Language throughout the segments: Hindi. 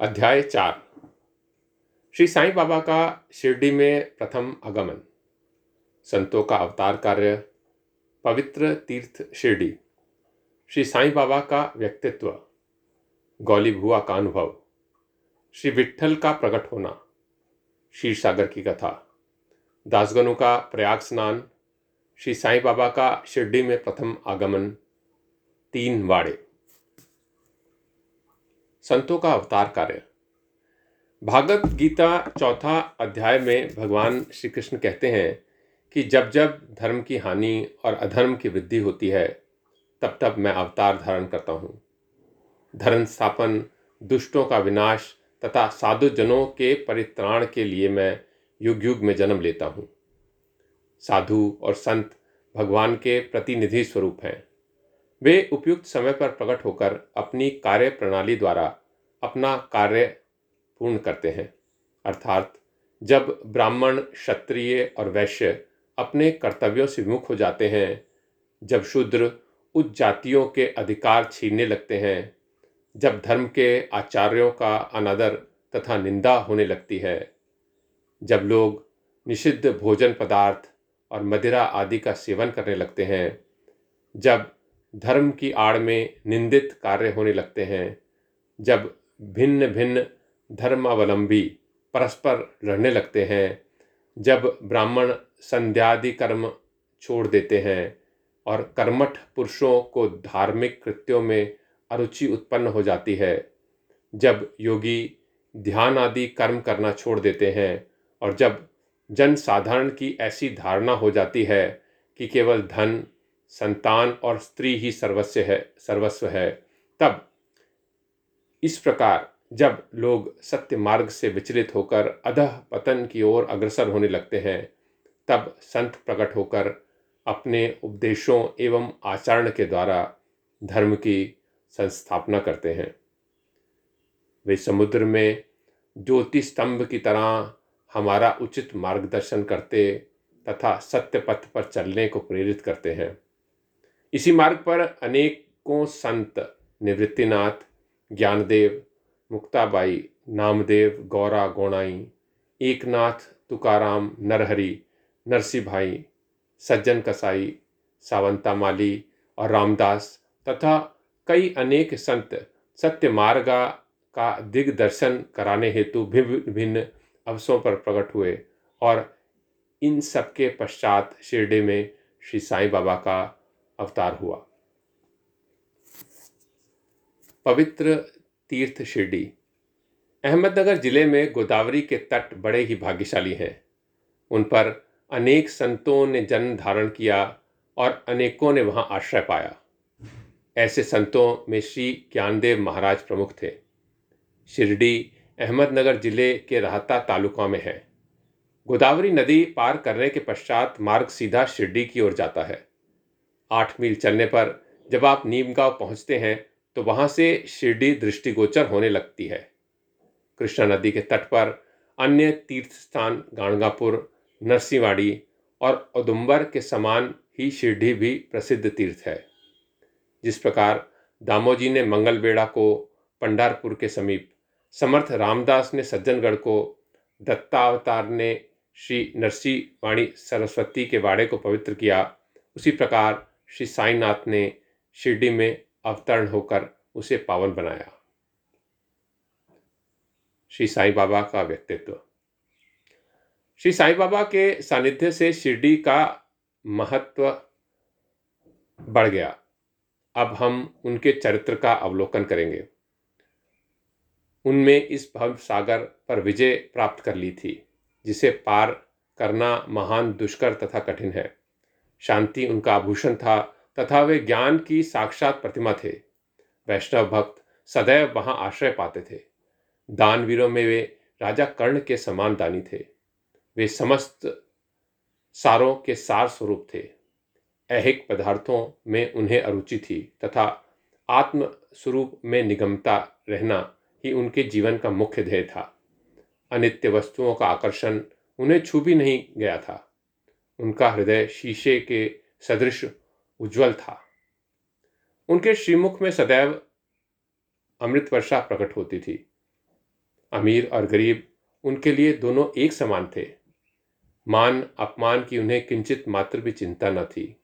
अध्याय चार। श्री साईं बाबा का शिरडी में प्रथम आगमन। संतों का अवतार कार्य, पवित्र तीर्थ शिरडी। श्री साईं बाबा का व्यक्तित्व, गौली भुआ का अनुभव। श्री विठल का प्रकट होना शीर सागर की कथा। दासगनों का प्रयाग स्नान, श्री साईं बाबा का शिरडी में प्रथम आगमन, तीन वाड़े। संतों का अवतार कार्य। भागवत गीता चौथा अध्याय में भगवान श्री कृष्ण कहते हैं कि जब जब धर्म की हानि और अधर्म की वृद्धि होती है, तब तब मैं अवतार धारण करता हूँ। धर्म स्थापन, दुष्टों का विनाश तथा साधु जनों के परित्राण के लिए मैं युग युग में जन्म लेता हूँ। साधु और संत भगवान के प्रतिनिधि स्वरूप हैं। वे उपयुक्त समय पर प्रकट होकर अपनी कार्य प्रणाली द्वारा अपना कार्य पूर्ण करते हैं। अर्थात, जब ब्राह्मण, क्षत्रिय और वैश्य अपने कर्तव्यों से विमुख हो जाते हैं, जब शूद्र उच्च जातियों के अधिकार छीनने लगते हैं, जब धर्म के आचार्यों का अनादर तथा निंदा होने लगती है, जब लोग निषिद्ध भोजन पदार्थ और मदिरा आदि का सेवन करने लगते हैं, जब धर्म की आड़ में निंदित कार्य होने लगते हैं, जब भिन्न भिन्न धर्मावलंबी परस्पर लड़ने लगते हैं। जब ब्राह्मण संध्यादि कर्म छोड़ देते हैं और कर्मठ पुरुषों को धार्मिक कृत्यों में अरुचि उत्पन्न हो जाती है। जब योगी ध्यान आदि कर्म करना छोड़ देते हैं और जब जन साधारण की ऐसी धारणा हो जाती है कि केवल धन, संतान और स्त्री ही सर्वस्व है सर्वस्व है, तब इस प्रकार जब लोग सत्य मार्ग से विचलित होकर अधः पतन की ओर अग्रसर होने लगते हैं, तब संत प्रकट होकर अपने उपदेशों एवं आचरण के द्वारा धर्म की संस्थापना करते हैं। वे समुद्र में ज्योति स्तंभ की तरह हमारा उचित मार्गदर्शन करते तथा सत्य पथ पर चलने को प्रेरित करते हैं। इसी मार्ग पर अनेकों संत निवृत्तिनाथ ज्ञानदेव, मुक्ताबाई, नामदेव, गौरा गोणाई, एकनाथ, तुकाराम, नरहरि नरसी भाई सज्जन कसाई सावंता माली और रामदास तथा कई अनेक संत सत्य मार्गा का दिग्दर्शन कराने हेतु भिन्न भिन्न अवसरों पर प्रकट हुए और इन सबके पश्चात शिरडी में श्री साईं बाबा का अवतार हुआ। पवित्र तीर्थ शिरडी। अहमदनगर ज़िले में गोदावरी के तट बड़े ही भाग्यशाली हैं। उन पर अनेक संतों ने जन्म धारण किया और अनेकों ने वहाँ आश्रय पाया। ऐसे संतों में श्री ज्ञानदेव महाराज प्रमुख थे। शिरडी अहमदनगर ज़िले के राहता तालुका में है। गोदावरी नदी पार करने के पश्चात मार्ग सीधा शिरडी की ओर जाता है। आठ मील चलने पर जब आप नीमगांव पहुँचते हैं तो वहाँ से शिरडी दृष्टिगोचर होने लगती है। कृष्णा नदी के तट पर अन्य तीर्थ स्थान गाणगापुर, नरसिंहवाड़ी और उदुम्बर के समान ही शिरडी भी प्रसिद्ध तीर्थ है। जिस प्रकार दामोजी ने मंगलबेड़ा को, पंडारपुर के समीप, समर्थ रामदास ने सज्जनगढ़ को, दत्तावतार ने श्री नरसी वाणी सरस्वती के वाड़े को पवित्र किया, उसी प्रकार श्री साईनाथ ने शिरडी में अवतरण होकर उसे पावन बनाया। श्री साईं बाबा का व्यक्तित्व। श्री साईं बाबा के सानिध्य से शिरडी का महत्व बढ़ गया। अब हम उनके चरित्र का अवलोकन करेंगे। उनमें इस भव सागर पर विजय प्राप्त कर ली थी, जिसे पार करना महान दुष्कर तथा कठिन है। शांति उनका आभूषण था तथा वे ज्ञान की साक्षात प्रतिमा थे। वैष्णव भक्त सदैव वहाँ आश्रय पाते थे। दानवीरों में वे राजा कर्ण के समान दानी थे। वे समस्त सारों के सार स्वरूप थे। ऐहिक पदार्थों में उन्हें अरुचि थी तथा आत्म स्वरूप में निगमता रहना ही उनके जीवन का मुख्य ध्येय था। अनित्य वस्तुओं का आकर्षण उन्हें छू भी नहीं गया था। उनका हृदय शीशे के सदृश उज्जवल था। उनके श्रीमुख में सदैव अमृत वर्षा प्रकट होती थी। अमीर और गरीब उनके लिए दोनों एक समान थे। मान अपमान की उन्हें किंचित मात्र भी चिंता न थी।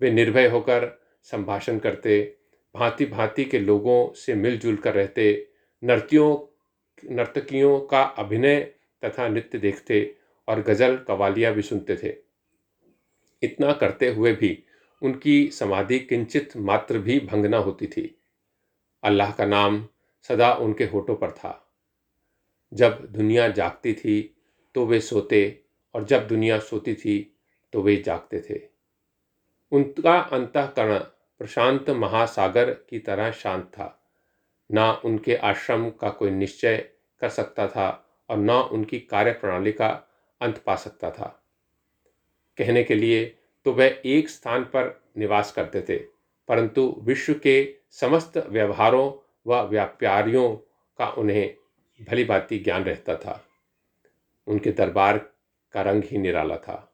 वे निर्भय होकर संभाषण करते भांति भांति के लोगों से मिलजुल कर रहते, नर्तियों, नर्तकियों का अभिनय तथा नृत्य देखते और गज़ल कवालियाँ भी सुनते थे। इतना करते हुए भी उनकी समाधि किंचित मात्र भी भंग न होती थी। अल्लाह का नाम सदा उनके होठों पर था। जब दुनिया जागती थी तो वे सोते, और जब दुनिया सोती थी तो वे जागते थे। उनका अंतकरण प्रशांत महासागर की तरह शांत था। ना उनके आश्रम का कोई निश्चय कर सकता था, और न उनकी कार्य प्रणाली का अंत पा सकता था। कहने के लिए तो वह एक स्थान पर निवास करते थे, परंतु विश्व के समस्त व्यवहारों व व्यापारियों का उन्हें भली भांति ज्ञान रहता था। उनके दरबार का रंग ही निराला था।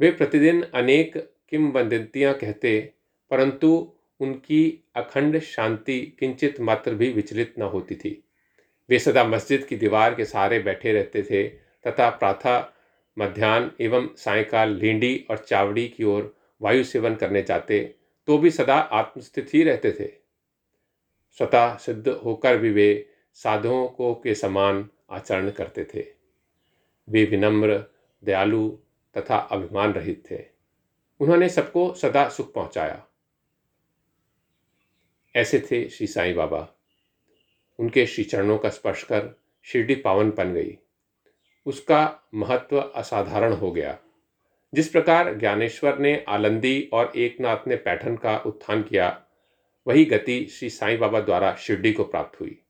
वे प्रतिदिन अनेक किमवदंतियाँ कहते, परंतु उनकी अखंड शांति किंचित मात्र भी विचलित न होती थी। वे सदा मस्जिद की दीवार के सहारे बैठे रहते थे तथा प्रातः मध्यान्ह एवं सायकाल लींडी और चावड़ी की ओर वायु सेवन करने जाते तो भी सदा आत्मस्थित ही रहते थे। स्वतः सिद्ध होकर भी वे साधुओं को के समान आचरण करते थे। वे विनम्र, दयालु तथा अभिमान रहित थे। उन्होंने सबको सदा सुख पहुँचाया। ऐसे थे श्री साईं बाबा। उनके श्री चरणों का स्पर्श कर शिरडी पावन बन गई। उसका महत्व असाधारण हो गया। जिस प्रकार ज्ञानेश्वर ने आलंदी और एकनाथ ने पैठन का उत्थान किया, वही गति श्री साईं बाबा द्वारा शिरडी को प्राप्त हुई।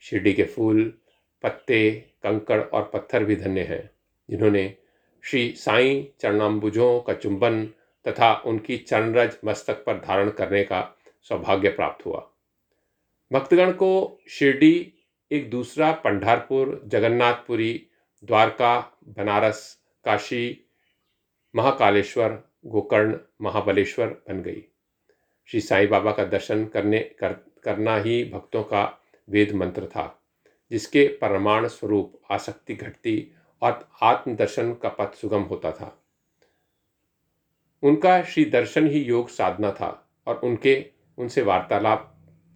शिरडी के फूल, पत्ते, कंकड़ और पत्थर भी धन्य हैं, जिन्होंने श्री साईं चरणाम्बुजों का चुंबन तथा उनकी चरणरज मस्तक पर धारण करने का सौभाग्य प्राप्त हुआ। भक्तगण को शिरडी एक दूसरा पंढारपुर जगन्नाथपुरी द्वारका बनारस काशी महाकालेश्वर गोकर्ण महाबलेश्वर बन गई। श्री साईं बाबा का दर्शन करने कर, करना ही भक्तों का वेद मंत्र था जिसके परमाण स्वरूप आसक्ति घटती और आत्मदर्शन का पथ सुगम होता था। उनका श्री दर्शन ही योग साधना था और उनके उनसे वार्तालाप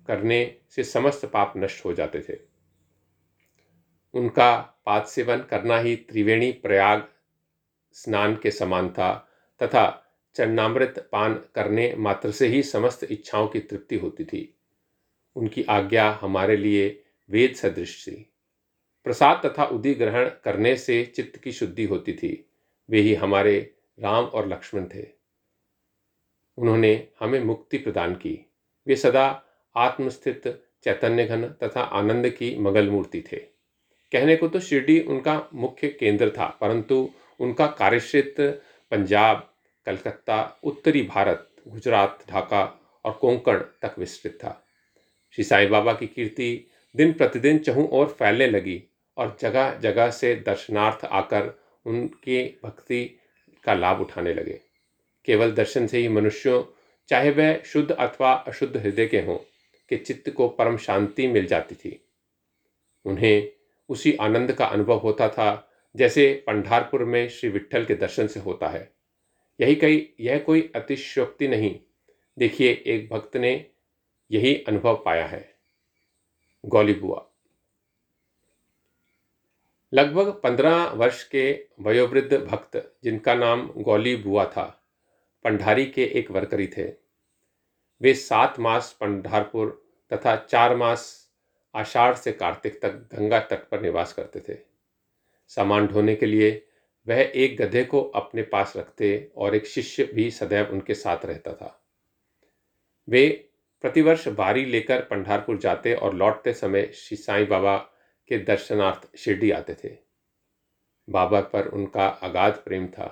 करने से समस्त पाप नष्ट हो जाते थे। उनका पाद सेवन करना ही त्रिवेणी प्रयाग स्नान के समान था तथा चन्नामृत पान करने मात्र से ही समस्त इच्छाओं की तृप्ति होती थी। उनकी आज्ञा हमारे लिए वेद सदृश थी। प्रसाद तथा उदी ग्रहण करने से चित्त की शुद्धि होती थी। वे ही हमारे राम और लक्ष्मण थे। उन्होंने हमें मुक्ति प्रदान की। वे सदा आत्मस्थित चैतन्य घन तथा आनंद की मगल मूर्ति थे। कहने को तो शिरडी उनका मुख्य केंद्र था, परंतु उनका कार्यक्षेत्र पंजाब, कलकत्ता, उत्तरी भारत, गुजरात, ढाका और कोंकण तक विस्तृत था। श्री साईं बाबा की कीर्ति दिन प्रतिदिन चहु और फैलने लगी और जगह जगह से दर्शनार्थ आकर उनके भक्ति का लाभ उठाने लगे। केवल दर्शन से ही मनुष्यों, चाहे वह शुद्ध अथवा अशुद्ध हृदय के हों, के चित्त को परम शांति मिल जाती थी। उन्हें उसी आनंद का अनुभव होता था, जैसे पंढारपुर में श्री विठल के दर्शन से होता है। यही कई यह कोई अतिशयोक्ति नहीं। देखिए, एक भक्त ने यही अनुभव पाया है। गौली बुआ। लगभग पंद्रह वर्ष के वयोवृद्ध भक्त, जिनका नाम गौली बुआ था पंडारी के एक वर्करी थे। वे सात मास पंडारपुर तथा चार मास आषाढ़ से कार्तिक तक गंगा तट पर निवास करते थे। सामान ढोने के लिए वह एक गधे को अपने पास रखते और एक शिष्य भी सदैव उनके साथ रहता था। वे प्रतिवर्ष बारी लेकर पंडारपुर जाते और लौटते समय श्री साईं बाबा के दर्शनार्थ शिरडी आते थे। बाबा पर उनका अगाध प्रेम था।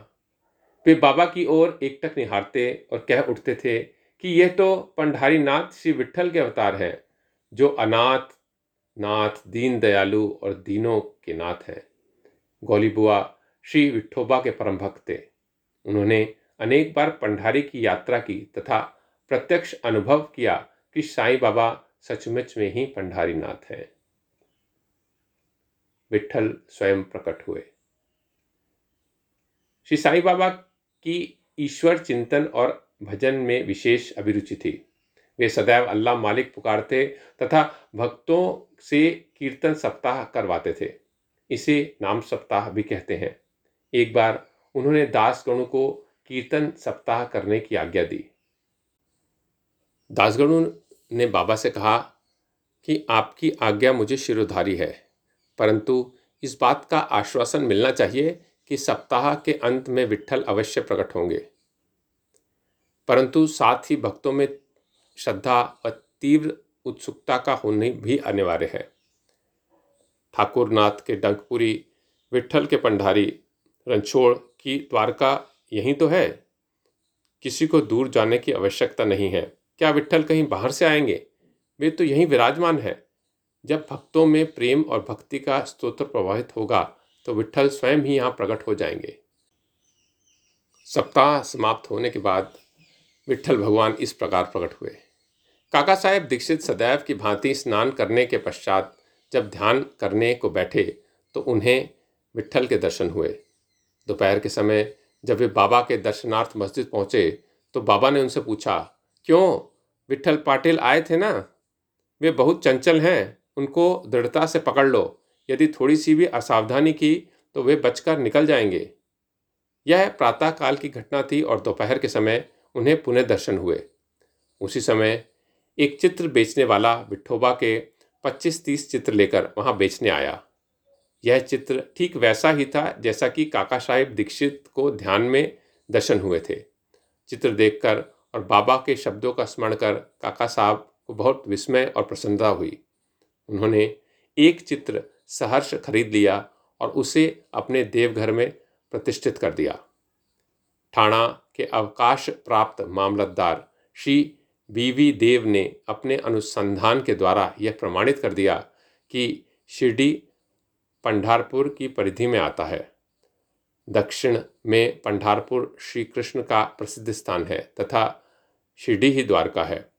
वे बाबा की ओर एकटक निहारते और कह उठते थे कि यह तो पंडारी नाथ श्री विठल के अवतार हैं, जो अनाथ नाथ दीन दयालु और दीनों के नाथ हैं। गौली बुआ श्री विठोबा के परम भक्त थे। उन्होंने अनेक बार पंडारी की यात्रा की तथा प्रत्यक्ष अनुभव किया कि साईं बाबा सचमुच में ही पंडारी नाथ हैं। विठल स्वयं प्रकट हुए। श्री साईं बाबा की ईश्वर चिंतन और भजन में विशेष अभिरुचि थी। वे सदैव अल्लाह मालिक पुकारते तथा भक्तों से कीर्तन सप्ताह करवाते थे। इसे नाम सप्ताह भी कहते हैं। एक बार उन्होंने दास गणु को कीर्तन सप्ताह करने की आज्ञा दी। दासगणु ने बाबा से कहा कि आपकी आज्ञा मुझे शिरोधारी है, परंतु इस बात का आश्वासन मिलना चाहिए कि सप्ताह के अंत में विठल अवश्य प्रकट होंगे। परंतु साथ ही भक्तों में श्रद्धा व तीव्र उत्सुकता का होने भी अनिवार्य है। ठाकुरनाथ के डंकपुरी विठल के पंडारी रणछोड़ की द्वारका यहीं तो है। किसी को दूर जाने की आवश्यकता नहीं है। क्या विठल कहीं बाहर से आएँगे? वे तो यहीं विराजमान है। जब भक्तों में प्रेम और भक्ति का स्तोत्र प्रवाहित होगा तो विठल स्वयं ही यहाँ प्रकट हो जाएँगे। सप्ताह समाप्त होने के बाद विठल भगवान इस प्रकार प्रकट हुए। काका साहेब दीक्षित सदैव की भांति स्नान करने के पश्चात जब ध्यान करने को बैठे तो उन्हें विठल के दर्शन हुए। दोपहर के समय जब वे बाबा के दर्शनार्थ मस्जिद पहुँचे तो बाबा ने उनसे पूछा, क्यों? विठल पाटिल आए थे ना? वे बहुत चंचल हैं, उनको दृढ़ता से पकड़ लो। यदि थोड़ी सी भी असावधानी की तो वे बचकर निकल जाएँगे। यह प्रातःकाल की घटना थी और दोपहर के समय उन्हें पुनः दर्शन हुए। उसी समय एक चित्र बेचने वाला विठोबा के 25-30 चित्र लेकर वहाँ बेचने आया। यह चित्र ठीक वैसा ही था जैसा कि काका साहेब दीक्षित को ध्यान में दर्शन हुए थे। चित्र देखकर और बाबा के शब्दों का स्मरण कर काका साहब को बहुत विस्मय और प्रसन्नता हुई। उन्होंने एक चित्र सहर्ष खरीद लिया और उसे अपने देवघर में प्रतिष्ठित कर दिया। ठाणा के अवकाश प्राप्त मामलतदार श्री वी देव ने अपने अनुसंधान के द्वारा यह प्रमाणित कर दिया कि शिरडी पंढारपुर की परिधि में आता है। दक्षिण में पंढारपुर श्री कृष्ण का प्रसिद्ध स्थान है तथा शिरडी ही द्वारका है।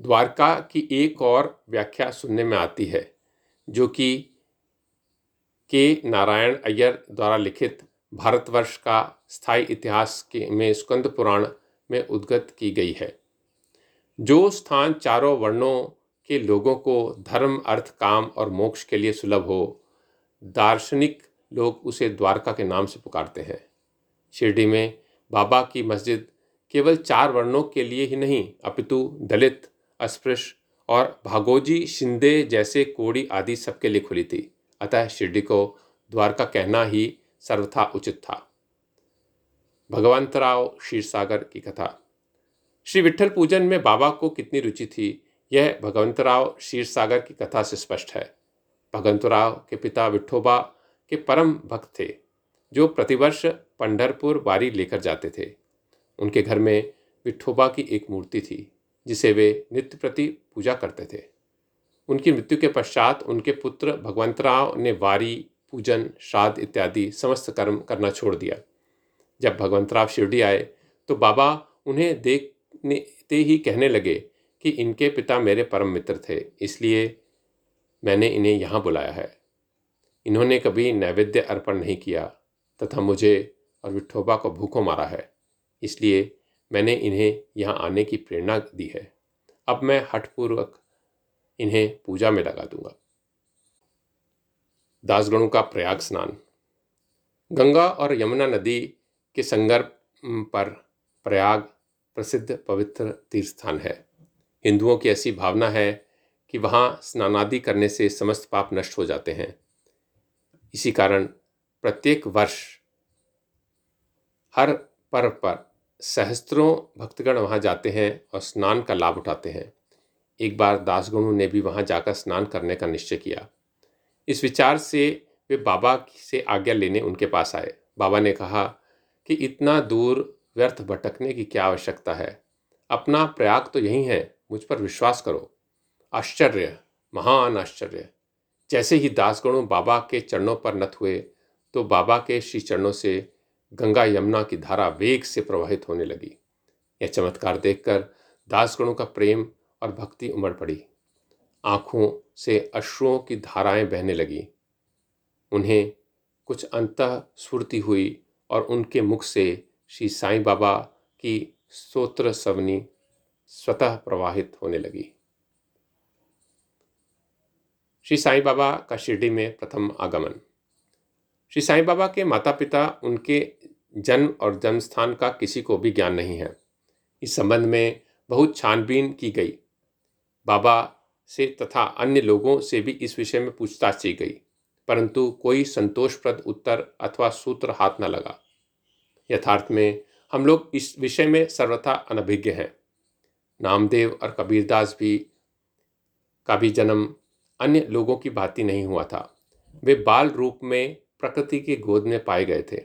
द्वारका की एक और व्याख्या सुनने में आती है, जो कि के नारायण अय्यर द्वारा लिखित भारतवर्ष का स्थायी इतिहास के में स्कंद पुराण में उद्गत की गई है। जो स्थान चारों वर्णों के लोगों को धर्म, अर्थ, काम और मोक्ष के लिए सुलभ हो, दार्शनिक लोग उसे द्वारका के नाम से पुकारते हैं। शिरडी में बाबा की मस्जिद केवल चार वर्णों के लिए ही नहीं, अपितु दलित, अस्पृश्य और भागोजी, शिंदे जैसे कोड़ी आदि सबके लिए खुली थी। अतः शिरडी को द्वारका कहना ही सर्वथा उचित था। भगवंतराव क्षीरसागर की कथा। श्री विठल पूजन में बाबा को कितनी रुचि थी, यह भगवंतराव क्षीरसागर की कथा से स्पष्ट है। भगवंतराव के पिता विठोबा के परम भक्त थे, जो प्रतिवर्ष पंढरपुर वारी लेकर जाते थे। उनके घर में विठोबा की एक मूर्ति थी, जिसे वे नित्य प्रति पूजा करते थे। उनकी मृत्यु के पश्चात उनके पुत्र भगवंतराव ने वारी, पूजन, श्राद्ध इत्यादि समस्त कर्म करना छोड़ दिया। जब भगवंतराव शिरडी आए तो बाबा उन्हें देखते ही कहने लगे कि इनके पिता मेरे परम मित्र थे, इसलिए मैंने इन्हें यहाँ बुलाया है। इन्होंने कभी नैवेद्य अर्पण नहीं किया, तथा मुझे और विठोबा को भूखों मारा है, इसलिए मैंने इन्हें यहाँ आने की प्रेरणा दी है। अब मैं हठपूर्वक इन्हें पूजा में लगा दूँगा। दासगणों का प्रयाग स्नान। गंगा और यमुना नदी के संगम पर प्रयाग प्रसिद्ध पवित्र तीर्थ स्थान है। हिंदुओं की ऐसी भावना है कि वहाँ स्नानादि करने से समस्त पाप नष्ट हो जाते हैं। इसी कारण प्रत्येक वर्ष हर पर्व पर सहस्त्रों भक्तगण वहाँ जाते हैं और स्नान का लाभ उठाते हैं। एक बार दासगणों ने भी वहाँ जाकर स्नान करने का निश्चय किया। इस विचार से वे बाबा से आज्ञा लेने उनके पास आए। बाबा ने कहा कि इतना दूर व्यर्थ भटकने की क्या आवश्यकता है? अपना प्रयाग तो यही है, मुझ पर विश्वास करो। आश्चर्य, महान आश्चर्य। जैसे ही दासगणों बाबा के चरणों पर नत हुए तो बाबा के श्री चरणों से गंगा यमुना की धारा वेग से प्रवाहित होने लगी। यह चमत्कार देखकर दासगणों का प्रेम और भक्ति उमड़ पड़ी। आँखों से अश्रुओं की धाराएँ बहने लगी। उन्हें कुछ अंत स्फूर्ति हुई और उनके मुख से श्री साईं बाबा की स्तोत्र सवनी स्वतः प्रवाहित होने लगी। श्री साईं बाबा का शिरडी में प्रथम आगमन। श्री साईं बाबा के माता पिता उनके जन्म और जन्म स्थान का किसी को भी ज्ञान नहीं है। इस संबंध में बहुत छानबीन की गई। बाबा से तथा अन्य लोगों से भी इस विषय में पूछताछ की गई, परंतु कोई संतोषप्रद उत्तर अथवा सूत्र हाथ न लगा। यथार्थ में हम लोग इस विषय में सर्वथा अनभिज्ञ हैं। नामदेव और कबीरदास भी, का भी जन्म अन्य लोगों की भांति नहीं हुआ था। वे बाल रूप में प्रकृति की गोद में पाए गए थे।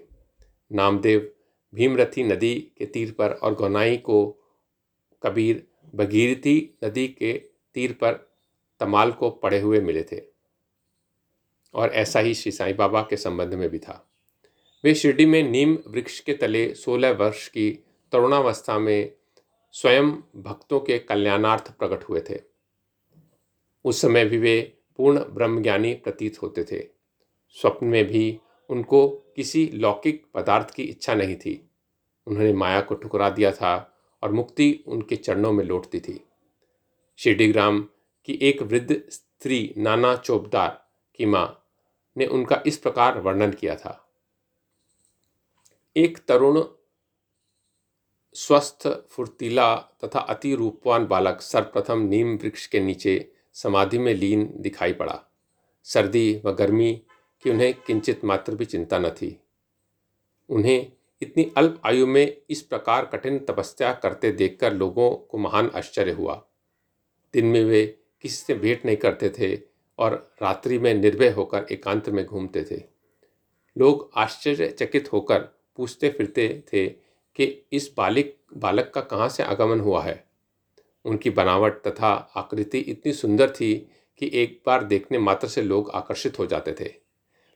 नामदेव भीमरथी नदी के तीर पर और गौनाई को कबीर भगीरथी नदी के तीर पर तमाल को पड़े हुए मिले थे। और ऐसा ही श्री साईं बाबा के संबंध में भी था। वे शिरडी में नीम वृक्ष के तले सोलह वर्ष की तरुणावस्था में स्वयं भक्तों के कल्याणार्थ प्रकट हुए थे। उस समय भी वे पूर्ण ब्रह्मज्ञानी प्रतीत होते थे। स्वप्न में भी उनको किसी लौकिक पदार्थ की इच्छा नहीं थी। उन्होंने माया को ठुकरा दिया था और मुक्ति उनके चरणों में लौटती थी। शिरडीग्राम की एक वृद्ध स्त्री नाना चोपदार की माँ ने उनका इस प्रकार वर्णन किया था। एक तरुण स्वस्थ, फुर्तीला तथा अति रूपवान बालक सर्वप्रथम नीम वृक्ष के नीचे समाधि में लीन दिखाई पड़ा। सर्दी व गर्मी की उन्हें किंचित मात्र भी चिंता न थी। उन्हें इतनी अल्प आयु में इस प्रकार कठिन तपस्या करते देखकर लोगों को महान आश्चर्य हुआ। दिन में वे किसी से भेंट नहीं करते थे और रात्रि में निर्भय होकर एकांत में घूमते थे। लोग आश्चर्यचकित होकर पूछते फिरते थे कि इस बालिक, बालक का कहाँ से आगमन हुआ है? उनकी बनावट तथा आकृति इतनी सुंदर थी कि एक बार देखने मात्र से लोग आकर्षित हो जाते थे।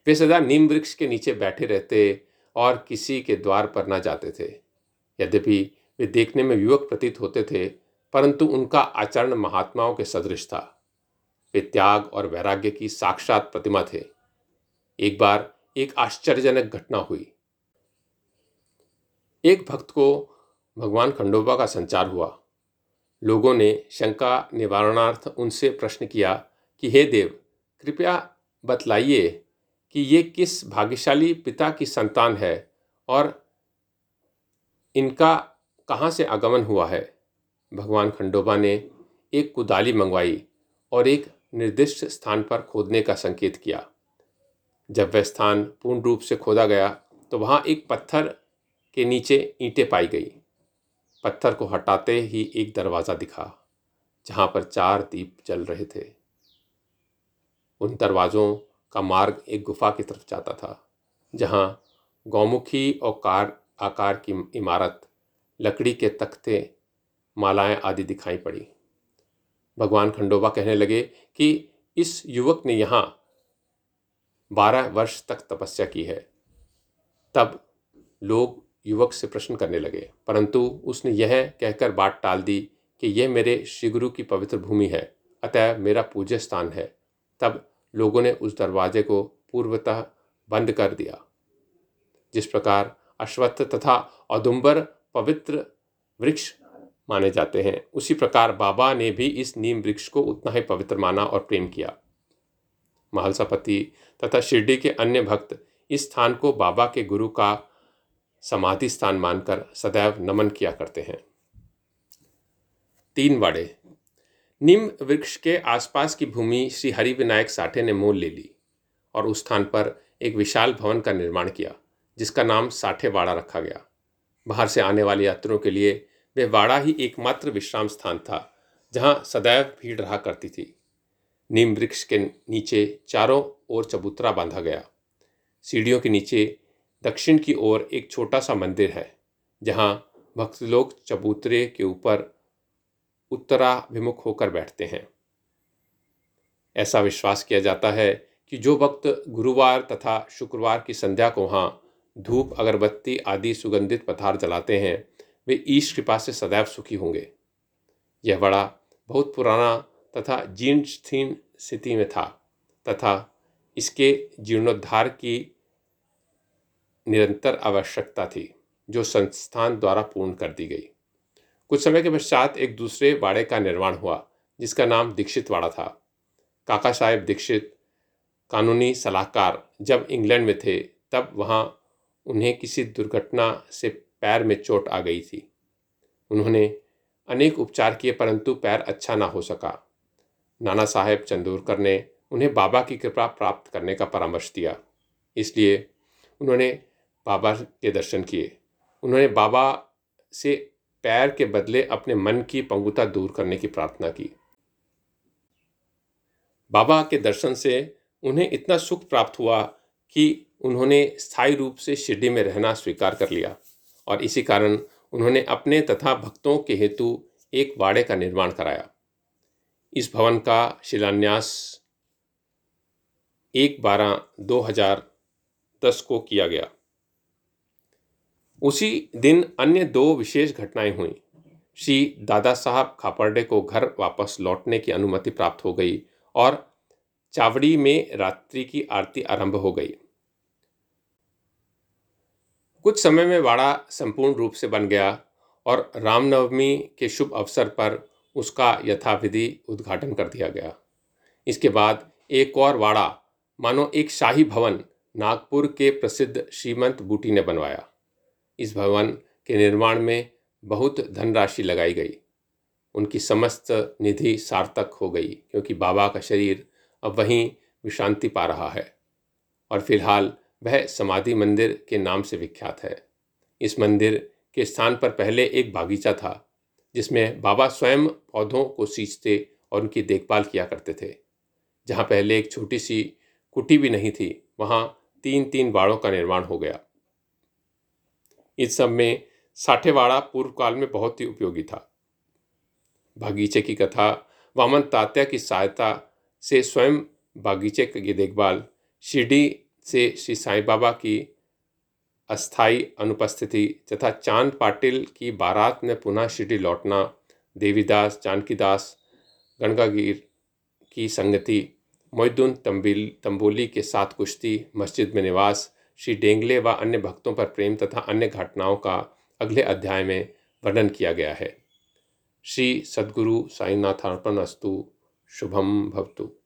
वे सदा नीम वृक्ष के नीचे बैठे रहते और किसी के द्वार पर न जाते थे। यद्यपि वे देखने में युवक प्रतीत होते थे, परंतु उनका आचरण महात्माओं के सदृश था। वे त्याग और वैराग्य की साक्षात प्रतिमा थे। एक बार एक आश्चर्यजनक घटना हुई। एक भक्त को भगवान खंडोबा का संचार हुआ। लोगों ने शंका निवारणार्थ उनसे प्रश्न किया कि, हे देव, कृपया बतलाइए कि ये किस भाग्यशाली पिता की संतान है और इनका कहाँ से आगमन हुआ है? भगवान खंडोबा ने एक कुदाली मंगवाई और एक निर्दिष्ट स्थान पर खोदने का संकेत किया। जब वह स्थान पूर्ण रूप से खोदा गया तो वहाँ एक पत्थर के नीचे ईंटें पाई गई। पत्थर को हटाते ही एक दरवाज़ा दिखा, जहाँ पर चार दीप जल रहे थे। उन दरवाज़ों का मार्ग एक गुफा की तरफ़ जाता था, जहाँ गौमुखी और कार, आकार की इमारत, लकड़ी के तख्ते, मालाएँ आदि दिखाई पड़ी। भगवान खंडोबा कहने लगे कि इस युवक ने यहाँ बारह वर्ष तक तपस्या की है। तब लोग युवक से प्रश्न करने लगे, परंतु उसने यह कहकर बात टाल दी कि यह मेरे श्रीगुरु की पवित्र भूमि है, अतः मेरा पूज्य स्थान है। तब लोगों ने उस दरवाजे को पूर्वतः बंद कर दिया। जिस प्रकार अश्वत्थ तथा औदुम्बर पवित्र वृक्ष माने जाते हैं, उसी प्रकार बाबा ने भी इस नीम वृक्ष को उतना ही पवित्र माना और प्रेम किया। महलसापति तथा शिरडी के अन्य भक्त इस स्थान को बाबा के गुरु का समाधि स्थान मानकर सदैव नमन किया करते हैं। तीन वाड़े। निम्न वृक्ष के आसपास की भूमि श्री हरि विनायक साठे ने मोल ले ली और उस स्थान पर एक विशाल भवन का निर्माण किया, जिसका नाम साठे वाड़ा रखा गया। बाहर से आने वाले यात्रियों के लिए वह वाड़ा ही एकमात्र विश्राम स्थान था, जहाँ सदैव भीड़ रहा करती थी। नीम वृक्ष के नीचे चारों ओर चबूतरा बांधा गया। सीढ़ियों के नीचे दक्षिण की ओर एक छोटा सा मंदिर है, जहाँ भक्त लोग चबूतरे के ऊपर उत्तराभिमुख होकर बैठते हैं। ऐसा विश्वास किया जाता है कि जो भक्त गुरुवार तथा शुक्रवार की संध्या को वहाँ धूप, अगरबत्ती आदि सुगंधित पदार्थ जलाते हैं, वे ईश कृपा से सदैव सुखी होंगे। यह बड़ा, बहुत पुराना तथा जीर्ण स्थिति में था तथा इसके जीर्णोद्धार की निरंतर आवश्यकता थी, जो संस्थान द्वारा पूर्ण कर दी गई। कुछ समय के पश्चात एक दूसरे वाड़े का निर्माण हुआ, जिसका नाम दीक्षित वाड़ा था। काका साहेब दीक्षित, कानूनी सलाहकार, जब इंग्लैंड में थे, तब वहाँ उन्हें किसी दुर्घटना से पैर में चोट आ गई थी। उन्होंने अनेक उपचार किए, परंतु पैर अच्छा ना हो सका। नाना साहेब चंदूरकर ने उन्हें बाबा की कृपा प्राप्त करने का परामर्श दिया। इसलिए उन्होंने बाबा के दर्शन किए। उन्होंने बाबा से पैर के बदले अपने मन की पंगुता दूर करने की प्रार्थना की। बाबा के दर्शन से उन्हें इतना सुख प्राप्त हुआ कि उन्होंने स्थायी रूप से शिरडी में रहना स्वीकार कर लिया और इसी कारण उन्होंने अपने तथा भक्तों के हेतु एक वाड़े का निर्माण कराया। इस भवन का शिलान्यास एक बारह दो हज़ार दस को किया गया। उसी दिन अन्य दो विशेष घटनाएँ हुई। श्री दादा साहब खापरडे को घर वापस लौटने की अनुमति प्राप्त हो गई और चावड़ी में रात्रि की आरती आरंभ हो गई। कुछ समय में वाड़ा संपूर्ण रूप से बन गया और रामनवमी के शुभ अवसर पर उसका यथाविधि उद्घाटन कर दिया गया। इसके बाद एक और वाड़ा, मानो एक शाही भवन, नागपुर के प्रसिद्ध श्रीमंत बूटी ने बनवाया। इस भवन के निर्माण में बहुत धनराशि लगाई गई। उनकी समस्त निधि सार्थक हो गई, क्योंकि बाबा का शरीर अब वहीं विश्रांति पा रहा है। और फ़िलहाल वह समाधि मंदिर के नाम से विख्यात है। इस मंदिर के स्थान पर पहले एक बागीचा था, जिसमें बाबा स्वयं पौधों को सींचते और उनकी देखभाल किया करते थे। जहाँ पहले एक छोटी सी कुटी भी नहीं थी, वहाँ तीन तीन बाड़ों का निर्माण हो गया। इस सब में साठेवाड़ा पूर्व काल में बहुत ही उपयोगी था। बागीचे की कथा, वामन तात्या की सहायता से स्वयं बागीचे की देखभाल, शिरडी से श्री साईं बाबा की अस्थाई अनुपस्थिति तथा चाँद पाटिल की बारात में पुनः शिरडी लौटना, देवीदास, जानकीदास, गणगागीर की संगति मोहद्दीन तंबिल, तंबोली के साथ कुश्ती, मस्जिद में निवास श्री डेंगले व अन्य भक्तों पर प्रेम तथा अन्य घटनाओं का अगले अध्याय में वर्णन किया गया है। श्री सद्गुरु साईनाथार्पण अस्तु। शुभम भवतु।